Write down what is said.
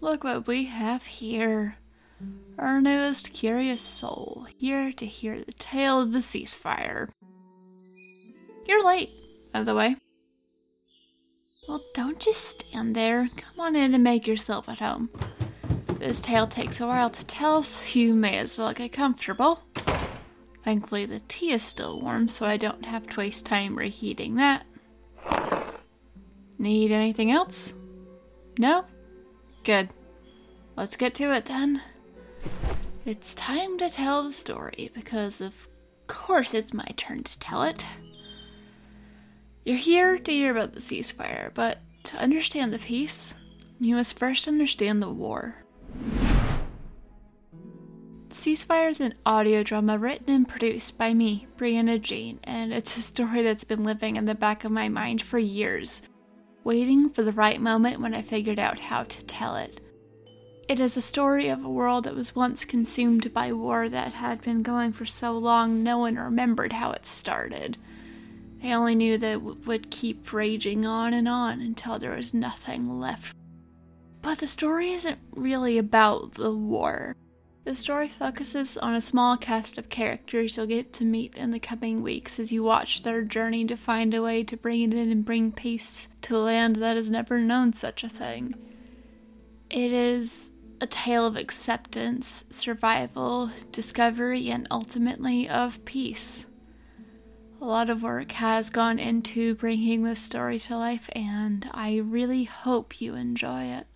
look what we have here. Our newest curious soul, here to hear the tale of the ceasefire. You're late, by the way. Well, don't just stand there. Come on in and make yourself at home. This tale takes a while to tell, so you may as well get comfortable. Thankfully, the tea is still warm, so I don't have to waste time reheating that. Need anything else? No? Good. Let's get to it then. It's time to tell the story because, of course, it's my turn to tell it. You're here to hear about the ceasefire, but to understand the peace, you must first understand the war. Ceasefire is an audio drama written and produced by me, Brianna Jean, and it's a story that's been living in the back of my mind for years, waiting for the right moment when I figured out how to tell it. It is a story of a world that was once consumed by war that had been going for so long no one remembered how it started. They only knew that it would keep raging on and on until there was nothing left. But the story isn't really about the war. The story focuses on a small cast of characters you'll get to meet in the coming weeks as you watch their journey to find a way to bring it in and bring peace to a land that has never known such a thing. It is a tale of acceptance, survival, discovery, and ultimately of peace. A lot of work has gone into bringing this story to life, and I really hope you enjoy it.